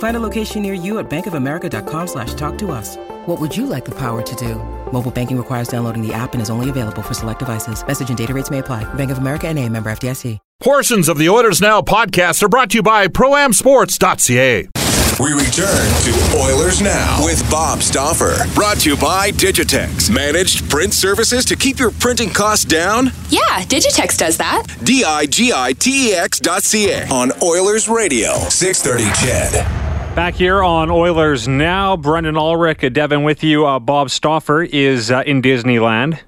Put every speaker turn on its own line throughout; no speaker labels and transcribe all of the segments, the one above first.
Find a location near you at bankofamerica.com slash talk to us. What would you like the power to do? Mobile banking requires downloading the app and is only available for select devices. Message and data rates may apply. Bank of America and a member FDIC.
Portions of the Oilers Now podcast are brought to you by ProAmSports.ca.
We return to Oilers Now with Bob Stauffer. Brought to you by Digitex. Managed print services to keep your printing costs down?
Yeah, Digitex does that.
D I G I T E X dot C A on Oilers Radio. 630 CHED.
Back here on Oilers Now, Brendan Ulrich, Devin with you. Uh, Bob Stauffer is uh, in Disneyland.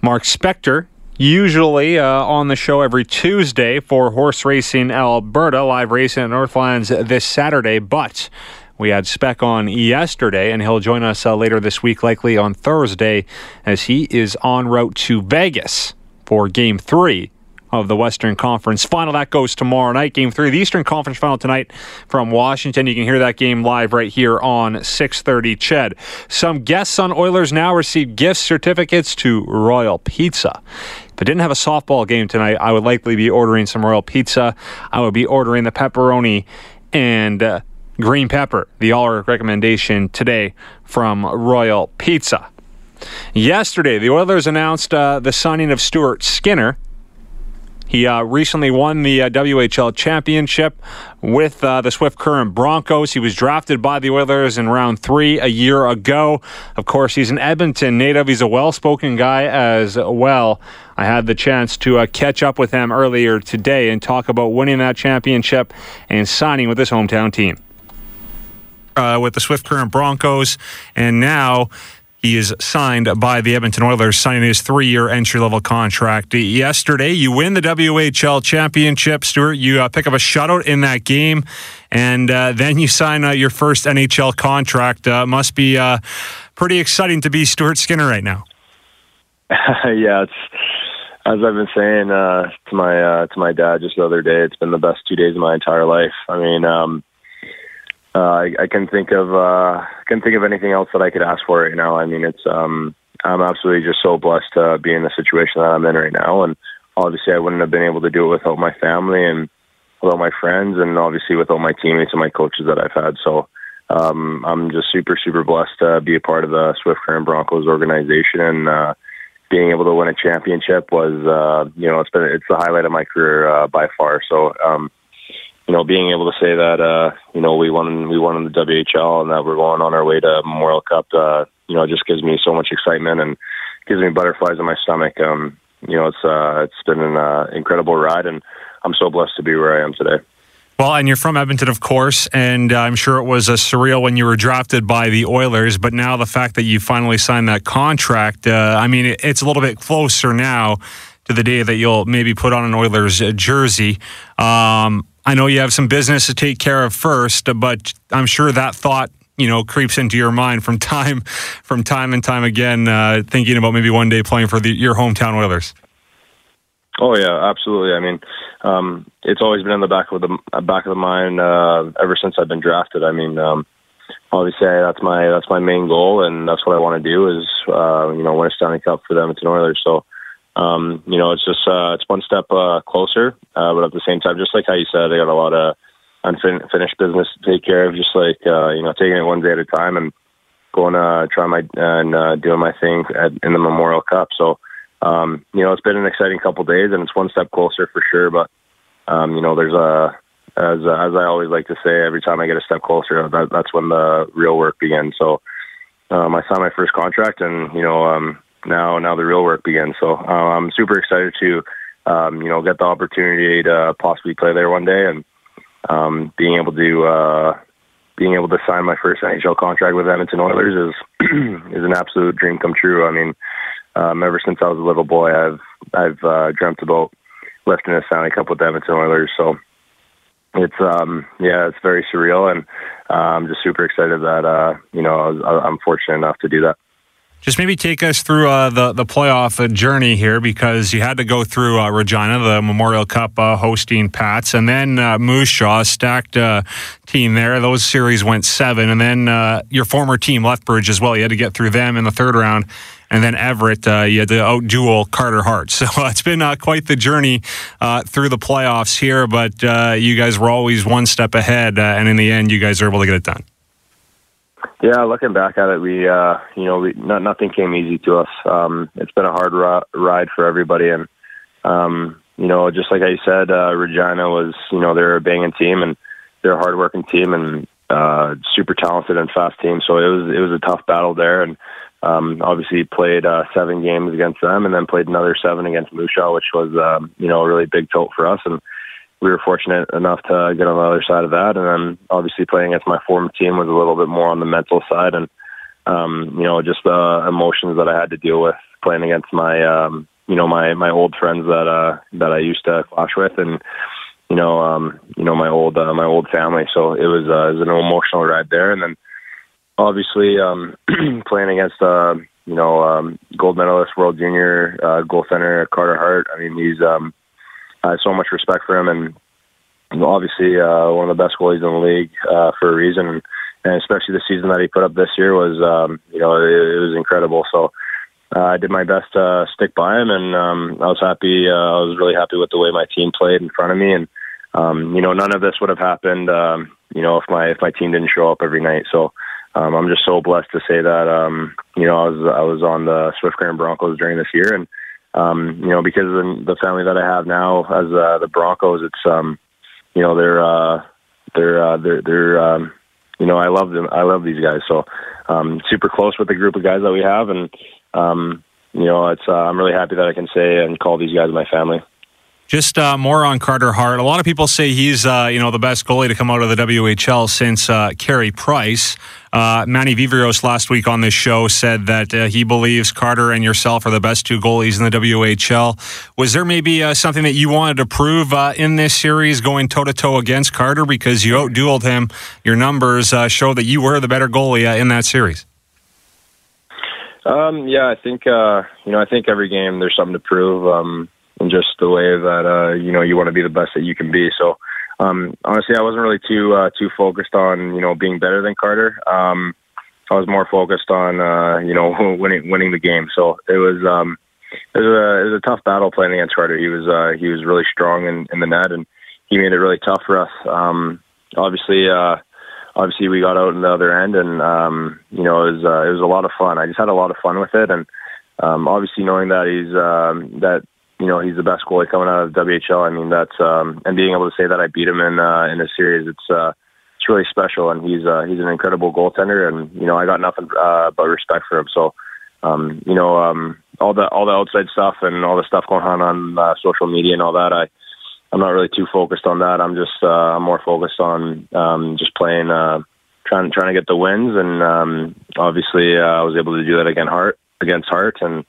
Mark Spector, usually uh, on the show every Tuesday for Horse Racing Alberta, live racing at Northlands this Saturday. But we had Spec on yesterday, and he'll join us uh, later this week, likely on Thursday, as he is en route to Vegas for Game 3 of the Western Conference Final. That goes tomorrow night. Game three, the Eastern Conference Final tonight from Washington. You can hear that game live right here on 6:30. Ched. Some guests on Oilers now receive gift certificates to Royal Pizza. If I didn't have a softball game tonight, I would likely be ordering some Royal Pizza. I would be ordering the pepperoni and. Uh, green pepper, the all recommendation today from Royal Pizza. Yesterday, the Oilers announced uh, the signing of Stuart Skinner he uh, recently won the uh, WHL championship with uh, the Swift Current Broncos. He was drafted by the Oilers in round three a year ago. Of course, he's an Edmonton native. He's a well spoken guy as well. I had the chance to uh, catch up with him earlier today and talk about winning that championship and signing with his hometown team. Uh, with the Swift Current Broncos, and now he is signed by the Edmonton Oilers, signing his three year entry level contract. Yesterday, you win the WHL championship, Stuart. You uh, pick up a shutout in that game, and uh, then you sign uh, your first NHL contract. Uh, must be uh, pretty exciting to be Stuart Skinner right now.
yeah, it's as I've been saying uh, to my to my dad just the other day. It's been the best two days of my entire life. I mean, um, I, I can think of can think of anything else that I could ask for right now. I mean, it's um, I'm absolutely just so blessed to be in the situation that I'm in right now, and obviously I wouldn't have been able to do it without my family and without my friends, and obviously without my teammates and my coaches that I've had. So um, I'm just super super blessed to be a part of the Swift Current Broncos organization and. Uh, being able to win a championship was, uh, you know, it's been it's the highlight of my career uh, by far. So, um, you know, being able to say that, uh, you know, we won, we won in the WHL and that we're going on our way to Memorial Cup, uh, you know, just gives me so much excitement and gives me butterflies in my stomach. Um, you know, it's, uh, it's been an uh, incredible ride and I'm so blessed to be where I am today.
Well, and you're from Edmonton, of course, and uh, I'm sure it was a surreal when you were drafted by the Oilers. But now the fact that you finally signed that contract, uh, I mean, it's a little bit closer now to the day that you'll maybe put on an Oilers jersey. Um, I know you have some business to take care of first, but I'm sure that thought you know creeps into your mind from time from time and time again, uh, thinking about maybe one day playing for the, your hometown Oilers.
Oh yeah, absolutely. I mean, um, it's always been in the back of the back of the mind uh, ever since I've been drafted. I mean, um, obviously that's my that's my main goal, and that's what I want to do is uh, you know win a Stanley Cup for the Edmonton Oilers. So um, you know, it's just uh, it's one step uh, closer, uh, but at the same time, just like how you said, I got a lot of unfinished business to take care of. Just like uh, you know, taking it one day at a time and going to uh, try my and uh, doing my thing at, in the Memorial Cup. So, um, you know, it's been an exciting couple days, and it's one step closer for sure. But um, you know, there's a as as I always like to say, every time I get a step closer, that, that's when the real work begins. So, um, I signed my first contract, and you know, um, now now the real work begins. So uh, I'm super excited to um, you know get the opportunity to possibly play there one day and um, being able to uh, being able to sign my first NHL contract with Edmonton Oilers is is an absolute dream come true. I mean, um, ever since I was a little boy, I've I've uh, dreamt about lifting a Stanley Cup with Edmonton Oilers. So it's um yeah, it's very surreal, and uh, I'm just super excited that uh, you know I was, I'm fortunate enough to do that.
Just maybe take us through uh, the the playoff uh, journey here because you had to go through uh, Regina, the Memorial Cup uh, hosting Pats, and then uh, Moose Jaw, stacked uh, team there. Those series went seven, and then your former team Lethbridge as well. You had to get through them in the third round, and then Everett. you had to outduel Carter Hart. So it's been quite the journey through the playoffs here. But you guys were always one step ahead, and in the end, you guys are able to get it done.
Yeah, looking back at it, we uh, you know we, not, nothing came easy to us. Um, it's been a hard ro- ride for everybody, and um, you know just like I said, uh, Regina was you know they're a banging team and they're a hardworking team and uh, super talented and fast team. So it was it was a tough battle there, and um, obviously played uh, seven games against them, and then played another seven against Jaw, which was um, you know a really big tilt for us and we were fortunate enough to get on the other side of that. And then obviously playing against my former team was a little bit more on the mental side and, um, you know, just the emotions that I had to deal with playing against my, um, you know, my, my old friends that, uh, that I used to clash with and, you know, um, you know, my old, uh, my old family. So it was, uh, it was an emotional ride there. And then obviously, um, playing against, uh, you know, um, gold medalist, world junior, uh, goaltender Carter Hart. I mean, he's, um, I have so much respect for him, and obviously uh, one of the best goalies in the league uh, for a reason. And, and especially the season that he put up this year was, um, you know, it, it was incredible. So uh, I did my best to stick by him, and um, I was happy. Uh, I was really happy with the way my team played in front of me, and um, you know, none of this would have happened, um, you know, if my if my team didn't show up every night. So. Um, I'm just so blessed to say that um, you know I was I was on the Swift Current Broncos during this year, and um, you know, because of the family that I have now as uh, the Broncos, it's um, you know, they're uh, they're uh, they're they're um, you know, I love them. I love these guys. So um, super close with the group of guys that we have, and um, you know, it's uh, I'm really happy that I can say and call these guys my family.
Just uh, more on Carter Hart. A lot of people say he's, uh, you know, the best goalie to come out of the WHL since uh, Carey Price. Uh, Manny Viveiros last week on this show said that uh, he believes Carter and yourself are the best two goalies in the WHL. Was there maybe uh, something that you wanted to prove in this series, going toe to toe against Carter because you outdueled him? Your numbers show that you were the better goalie in that series.
Um, yeah, I think you know. I think every game there's something to prove. Um, and just the way that uh, you know you want to be the best that you can be. So um, honestly, I wasn't really too uh, too focused on you know being better than Carter. Um, I was more focused on uh, you know winning winning the game. So it was um, it was a it was a tough battle playing against Carter. He was uh, he was really strong in, in the net, and he made it really tough for us. Um, obviously. Uh, Obviously, we got out in the other end, and um, you know it was uh, it was a lot of fun. I just had a lot of fun with it, and um, obviously knowing that he's um, that you know he's the best goalie coming out of WHL. I mean that's um, and being able to say that I beat him in uh, in a series, it's uh, it's really special. And he's uh, he's an incredible goaltender, and you know I got nothing uh, but respect for him. So um, you know um, all the all the outside stuff and all the stuff going on on uh, social media and all that. I I'm not really too focused on that. I'm just uh, I'm more focused on um, just playing. Uh, Trying, trying to get the wins, and um, obviously uh, I was able to do that against Hart, against Hart, and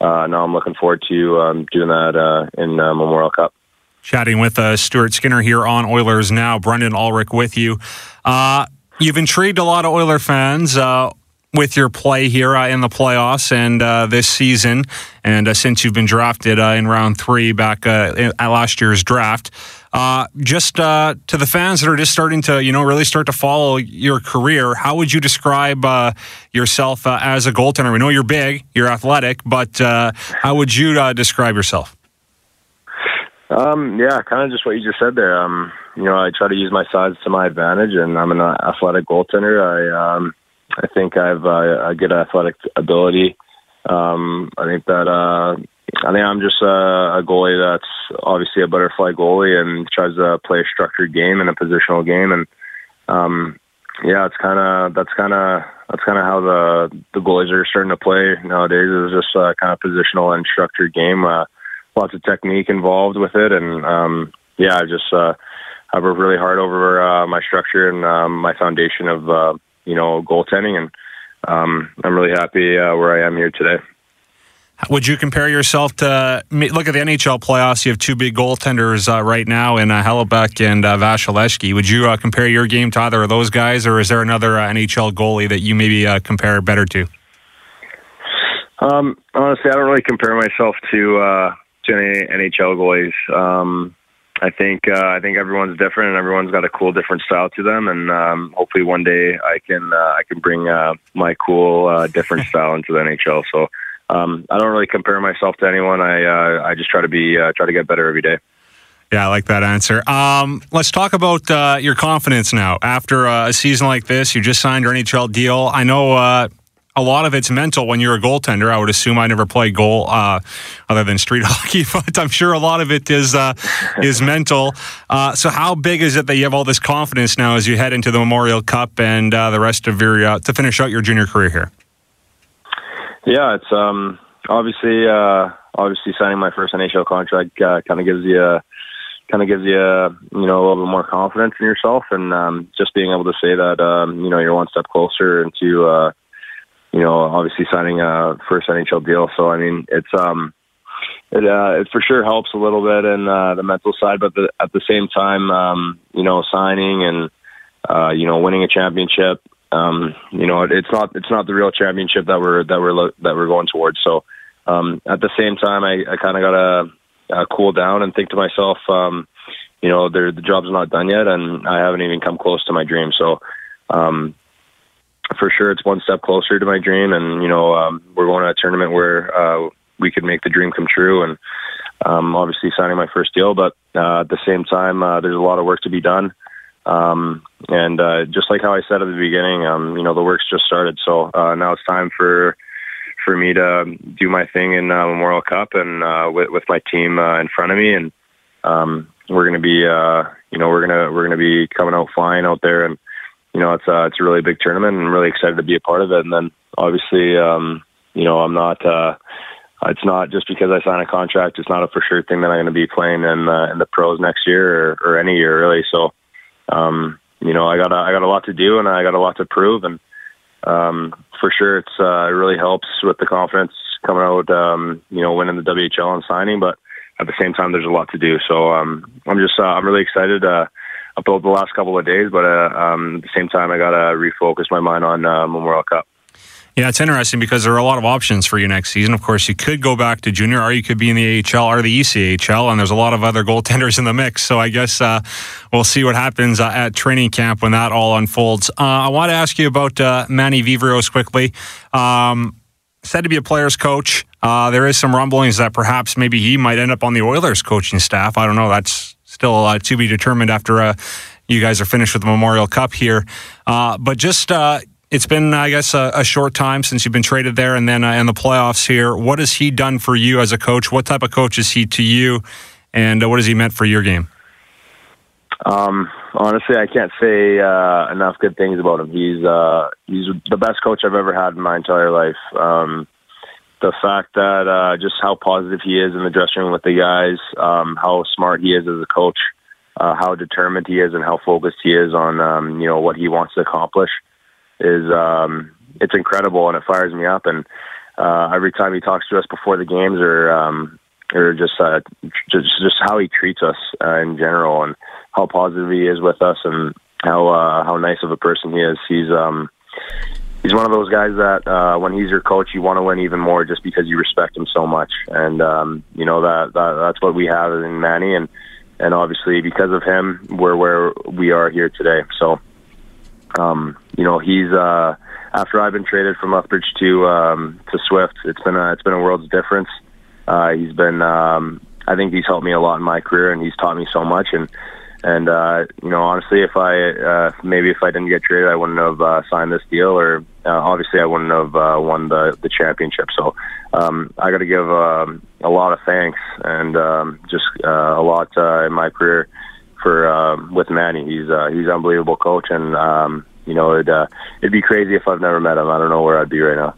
uh, now I'm looking forward to um, doing that uh, in uh, Memorial Cup.
Chatting with uh, Stuart Skinner here on Oilers Now. Brendan Ulrich with you. Uh, you've intrigued a lot of Oiler fans uh, with your play here in the playoffs and this season, and since you've been drafted in round three back at last year's draft. Uh, just uh, to the fans that are just starting to, you know, really start to follow your career, how would you describe uh, yourself uh, as a goaltender? We know you're big, you're athletic, but uh, how would you uh, describe yourself?
Um, yeah, kind of just what you just said there. Um, you know, I try to use my size to my advantage, and I'm an athletic goaltender. I, um, I think I've a good athletic ability. Um, I think that I think I'm just a, a goalie that's obviously a butterfly goalie and tries to play a structured game and a positional game. And um, yeah, it's kind of that's kind of that's kind of how the the goalies are starting to play nowadays. Is just a kind of positional and structured game. Uh, lots of technique involved with it, and um, yeah, I just uh, I worked really hard over uh, my structure and um, my foundation of uh, you know goaltending, and um, I'm really happy uh, where I am here today.
Would you compare yourself to look at the NHL playoffs? You have two big goaltenders uh, right now in uh, Hellebuyck and uh, Vasilevskiy. Would you uh, compare your game to either of those guys, or is there another uh, NHL goalie that you maybe uh, compare better to?
Um, honestly, I don't really compare myself to uh, to any NHL goalies. Um, I think uh, I think everyone's different and everyone's got a cool different style to them, and um, hopefully one day I can uh, I can bring uh, my cool uh, different style into the NHL. So um, I don't really compare myself to anyone. I uh, I just try to be uh, try to get better every day.
Yeah, I like that answer. Um, let's talk about uh, your confidence now. After uh, a season like this, you just signed your NHL deal. I know uh, a lot of it's mental when you're a goaltender. I would assume I never played goal uh, other than street hockey, but I'm sure a lot of it is is mental. So, how big is it that you have all this confidence now as you head into the Memorial Cup and the rest of your to finish out your junior career here?
Yeah, it's um, obviously uh, obviously signing my first NHL contract kind of gives you. A, kind of gives you, you know, a little bit more confidence in yourself, and um, just being able to say that, um, you know, you're one step closer into, uh, you know, obviously signing a first NHL deal. So I mean, it's um, it uh, it for sure helps a little bit in uh, the mental side, but the, at the same time, um, you know, signing and uh, you know, winning a championship. Um, you know, it's not it's not the real championship that we're that we're that we're going towards. So um, at the same time, I, I kind of gotta uh, cool down and think to myself, um, you know, the job's not done yet, and I haven't even come close to my dream. So. Um, for sure it's one step closer to my dream and you know um, we're going to a tournament where uh, we could make the dream come true and um, obviously signing my first deal but uh, at the same time uh, there's a lot of work to be done um, and uh, just like how I said at the beginning um, you know the work's just started so uh, now it's time for for me to do my thing in uh, Memorial Cup and uh, with, with my team uh, in front of me and um, we're going to be uh, you know we're to we're to be coming out flying out there and you know, it's uh, it's a really big tournament, and I'm really excited to be a part of it. And then obviously, um, you know, I'm not. Uh, it's not just because I sign a contract. It's not a for sure thing that I'm going to be playing in uh, in the pros next year or, or any year really. So, um, you know, I got a, I got a lot to do and I got a lot to prove, and um, for sure, it's uh, it really helps with the confidence coming out. Um, you know, winning the WHL and signing, but at the same time, there's a lot to do. So um, I'm just uh, I'm really excited. Uh, about the last couple of days, but uh, um, at the same time, I got to refocus my mind on uh, Memorial Cup.
Yeah, it's interesting because there are a lot of options for you next season. Of course, you could go back to junior, or you could be in the AHL or the ECHL, and there's a lot of other goaltenders in the mix. So I guess uh, we'll see what happens uh, at training camp when that all unfolds. Uh, I want to ask you about uh, Manny Viveiros quickly. Um, said to be a player's coach. Uh, there is some rumblings that perhaps maybe he might end up on the Oilers coaching staff. I don't know. That's still to be determined after uh, you guys are finished with the Memorial Cup here. But just it's been, I guess, a, a, short time since you've been traded there, and then uh, in the playoffs here. What has he done for you as a coach? What type of coach is he to you, and uh, what has he meant for your game?
Um, honestly, I can't say enough good things about him. He's he's the best coach I've ever had in my entire life. Um, the fact that uh, just how positive he is in the dressing room with the guys, um, how smart he is as a coach, uh, how determined he is, and how focused he is on um, you know what he wants to accomplish is um, it's incredible, and it fires me up. And uh, every time he talks to us before the games, or um, or just uh, just just how he treats us uh, in general, and how positive he is with us, and how uh, how nice of a person he is. He's um, he's one of those guys that uh, when he's your coach, you want to win even more just because you respect him so much. And um, you know that, that that's what we have in Manny, and and obviously because of him, we're where we are here today. So, um, you know, he's uh, after I've been traded from Lethbridge to um, to Swift. It's been a, it's been a world's difference. Uh, he's been um, I think he's helped me a lot in my career, and he's taught me so much. And and uh, you know, honestly, if I uh, maybe if I didn't get traded, I wouldn't have uh, signed this deal, or uh, obviously I wouldn't have uh, won the the championship. So um, I got to give um, a lot of thanks and um, just uh, a lot uh, in my career for uh, with Manny. He's uh, he's an unbelievable coach, and um, you know it'd uh, it'd be crazy if I've never met him. I don't know where I'd be right now.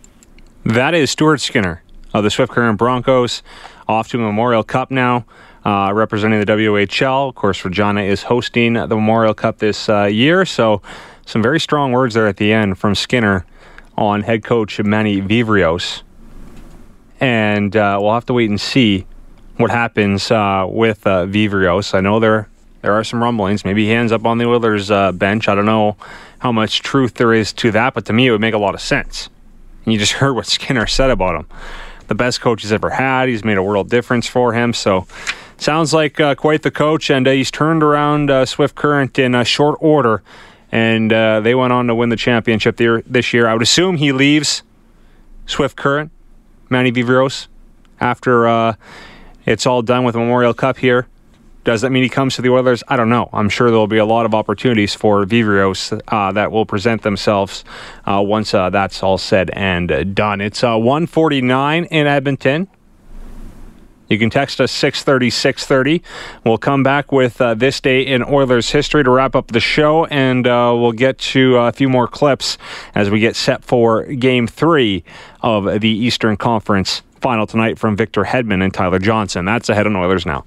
That is Stuart Skinner of the Swift Current Broncos, off to Memorial Cup now uh, representing the WHL. Of course, Regina is hosting the Memorial Cup this uh, year. So, some very strong words there at the end from Skinner on head coach Manny Viveiros. and uh, we'll have to wait and see what happens uh, with uh, Viveiros. I know there there are some rumblings. Maybe he ends up on the Oilers uh, bench. I don't know how much truth there is to that, but to me, it would make a lot of sense. And you just heard what Skinner said about him. The best coach he's ever had. He's made a world difference for him. So, sounds like uh, quite the coach, and uh, he's turned around uh, Swift Current in a short order, and uh, they went on to win the championship this year. I would assume he leaves Swift Current, Manny Viveiros, after uh, it's all done with Memorial Cup here. Does that mean he comes to the Oilers? I don't know. I'm sure there'll be a lot of opportunities for Viveiros uh, that will present themselves uh, once uh, that's all said and done. It's uh, 149 in Edmonton. You can text us 630 630. We'll come back with uh, this day in Oilers history to wrap up the show, and uh, we'll get to a few more clips as we get set for game three of the Eastern Conference final tonight from Victor Hedman and Tyler Johnson. That's ahead on Oilers now.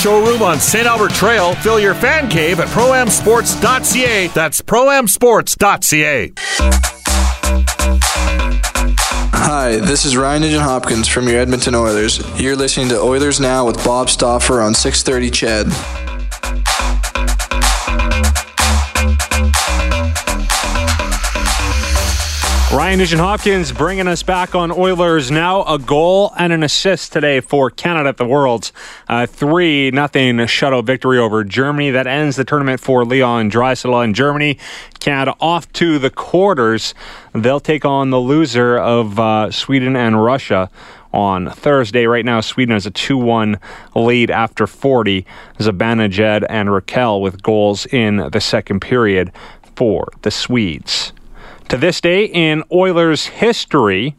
showroom on St. Albert Trail. Fill your fan cave at proamsports.ca. That's proamsports.ca.
Hi, this is Ryan Nugent Hopkins from your Edmonton Oilers. You're listening to Oilers Now with Bob Stauffer on 630 CHED.
Ryan Nugent Hopkins bringing us back on Oilers now. A goal and an assist today for Canada at the Worlds. 3 nothing shutout victory over Germany. That ends the tournament for Leon Draisaitl in Germany. Canada off to the quarters. They'll take on the loser of uh, Sweden and Russia on Thursday. Right now, Sweden has a 2 1 lead after 40. Zibanejad and Rakell with goals in the second period for the Swedes. To this day in Oilers history,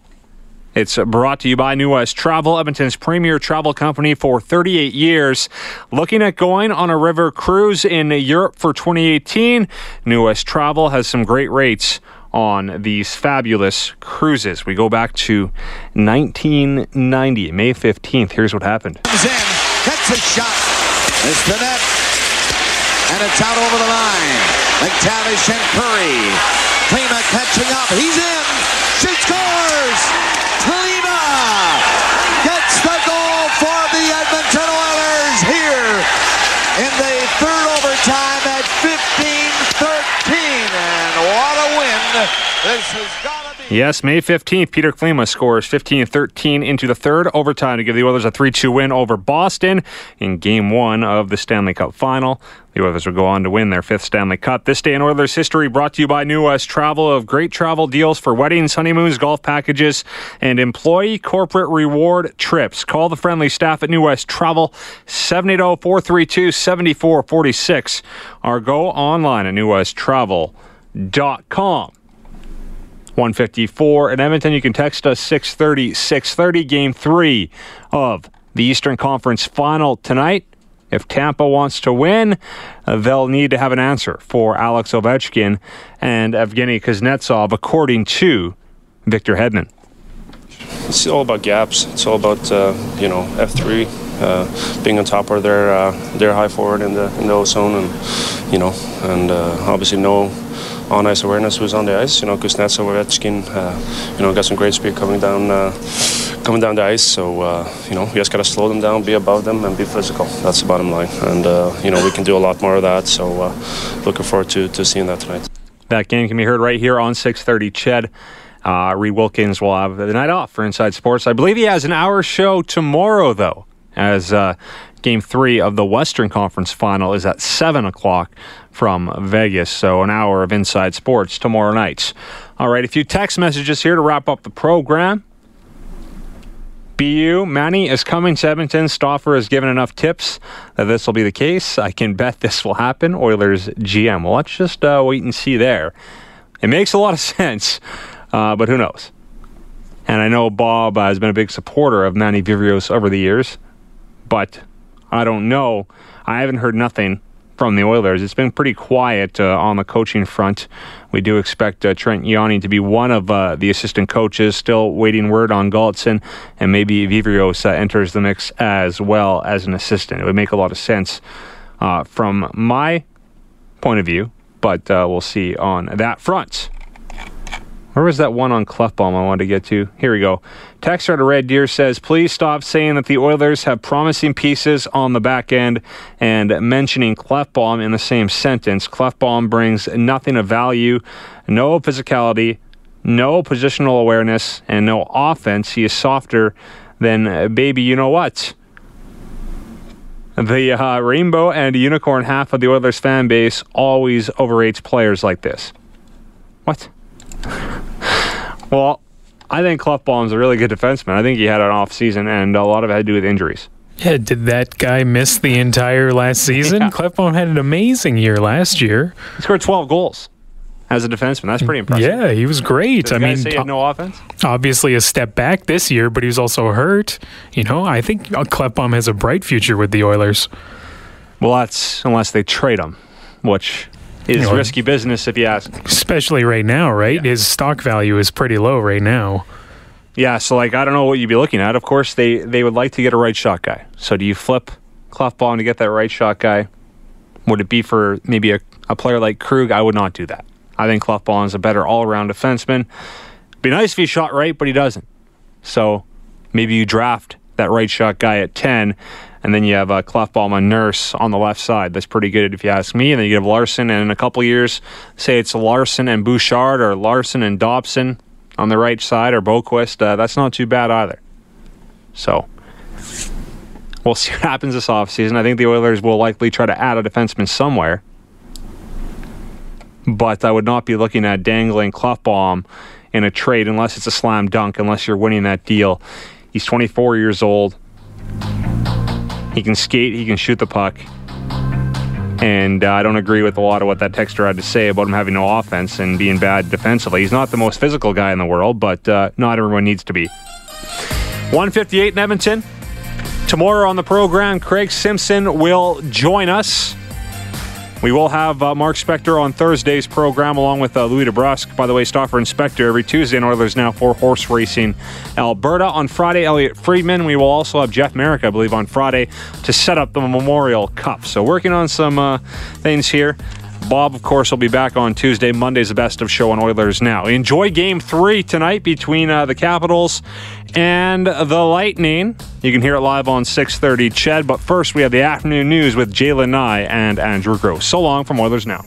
it's brought to you by New West Travel, Edmonton's premier travel company for 38 years. Looking at going on a river cruise in Europe for 2018, New West Travel has some great rates on these fabulous cruises. We go back to 1990, May 15th. Here's what happened.
Comes in, gets a shot. It's the net. And it's out over the line. MacTavish and Kurri. Klima catching up. He's in. She scores. Klima gets the goal for the Edmonton Oilers here in the third overtime at 15-13. And what a win. This has got.
Yes, May 15th, Petr Klima scores 15 13 into the third overtime to give the Oilers a 3 2 win over Boston in game one of the Stanley Cup final. The Oilers will go on to win their fifth Stanley Cup. This day in Oilers history brought to you by New West Travel of great travel deals for weddings, honeymoons, golf packages, and employee corporate reward trips. Call the friendly staff at New West Travel 780 432 7446 or go online at newwesttravel.com. 154 in Edmonton. You can text us 630 630. Game three of the Eastern Conference final tonight. If Tampa wants to win, uh, they'll need to have an answer for Alex Ovechkin and Evgeny Kuznetsov, according to Victor Hedman.
It's all about gaps. It's all about uh, you know F three uh, being on top of their uh, their high forward in the in the and you know, and uh, obviously no on ice awareness was on the ice. You know, Kuznetsov, Ovechkin, uh, you know, got some great speed coming down uh, coming down the ice. So uh, you know, we just got to slow them down, be above them, and be physical. That's the bottom line. And uh, you know, we can do a lot more of that. So uh, looking forward to to seeing that tonight.
That game can be heard right here on 630 Ched. Uh, Reid Wilkins will have the night off for Inside Sports. I believe he has an hour show tomorrow, though, as uh, game three of the Western Conference final is at 7 o'clock from Vegas. So, an hour of Inside Sports tomorrow night. All right, a few text messages here to wrap up the program. BU, Manny is coming to Edmonton. Stauffer has given enough tips that this will be the case. I can bet this will happen. Oilers GM. Well, let's just uh, wait and see there. It makes a lot of sense, uh, but who knows? And I know Bob has been a big supporter of Manny Viveiros over the years, but I don't know. I haven't heard nothing from the Oilers. It's been pretty quiet uh, on the coaching front. We do expect uh, Trent Yawney to be one of uh, the assistant coaches. Still waiting word on Gulutzan, and maybe Viveiros uh, enters the mix as well as an assistant. It would make a lot of sense uh, from my point of view, but uh, we'll see on that front. Where was that one on Klefbom I wanted to get to? Here we go. Texter a Red Deer says, please stop saying that the Oilers have promising pieces on the back end and mentioning Klefbom in the same sentence. Klefbom brings nothing of value, no physicality, no positional awareness, and no offense. He is softer than uh, baby, you know what? The uh, rainbow and unicorn half of the Oilers fan base always overrates players like this. What? Well, I think Klefbom's a really good defenseman. I think he had an off season, and a lot of it had to do with injuries.
Yeah, did that guy miss the entire last season? yeah. Klefbom had an amazing year last year.
He scored 12 goals as a defenseman. That's pretty impressive.
Yeah, he was great.
I mean, say he had no offense.
Obviously, a step back this year, but he was also hurt. You know, I think uh, Klefbom has a bright future with the Oilers.
Well, that's unless they trade him, which is you know, risky business if you ask.
Especially right now, right? Yeah. His stock value is pretty low right now.
Yeah, so like I don't know what you'd be looking at. Of course, they they would like to get a right shot guy. So do you flip Klefbom to get that right shot guy? Would it be for maybe a, a player like Krug? I would not do that. I think Klefbom is a better all-around defenseman. Be nice if he shot right, but he doesn't. So maybe you draft that right shot guy at 10 and then you have uh, Klefbom and Nurse on the left side. That's pretty good if you ask me. And then you have Larsson, and in a couple years, say it's Larsson and Bouchard or Larsson and Dobson on the right side or Boqvist. Uh, that's not too bad either. So we'll see what happens this offseason. I think the Oilers will likely try to add a defenseman somewhere. But I would not be looking at dangling Klefbom in a trade unless it's a slam dunk, unless you're winning that deal. He's 24 years old. He can skate, he can shoot the puck. And uh, I don't agree with a lot of what that texter had to say about him having no offense and being bad defensively. He's not the most physical guy in the world, but uh, not everyone needs to be. 158 in Edmonton. Tomorrow on the program, Craig Simpson will join us. We will have uh, Mark Spector on Thursday's program along with uh, Louie DeBrusk. By the way, Stauffer and Spector every Tuesday in Oilers Now for Horse Racing Alberta. On Friday, Elliotte Friedman. We will also have Jeff Merrick, I believe, on Friday to set up the Memorial Cup. So working on some uh, things here. Bob, of course, will be back on Tuesday. Monday's the best of show on Oilers Now. Enjoy game three tonight between uh, the Capitals and the Lightning. You can hear it live on 6.30 CHED. But first, we have the afternoon news with Jalen Nye and Andrew Gross. So long from Oilers Now.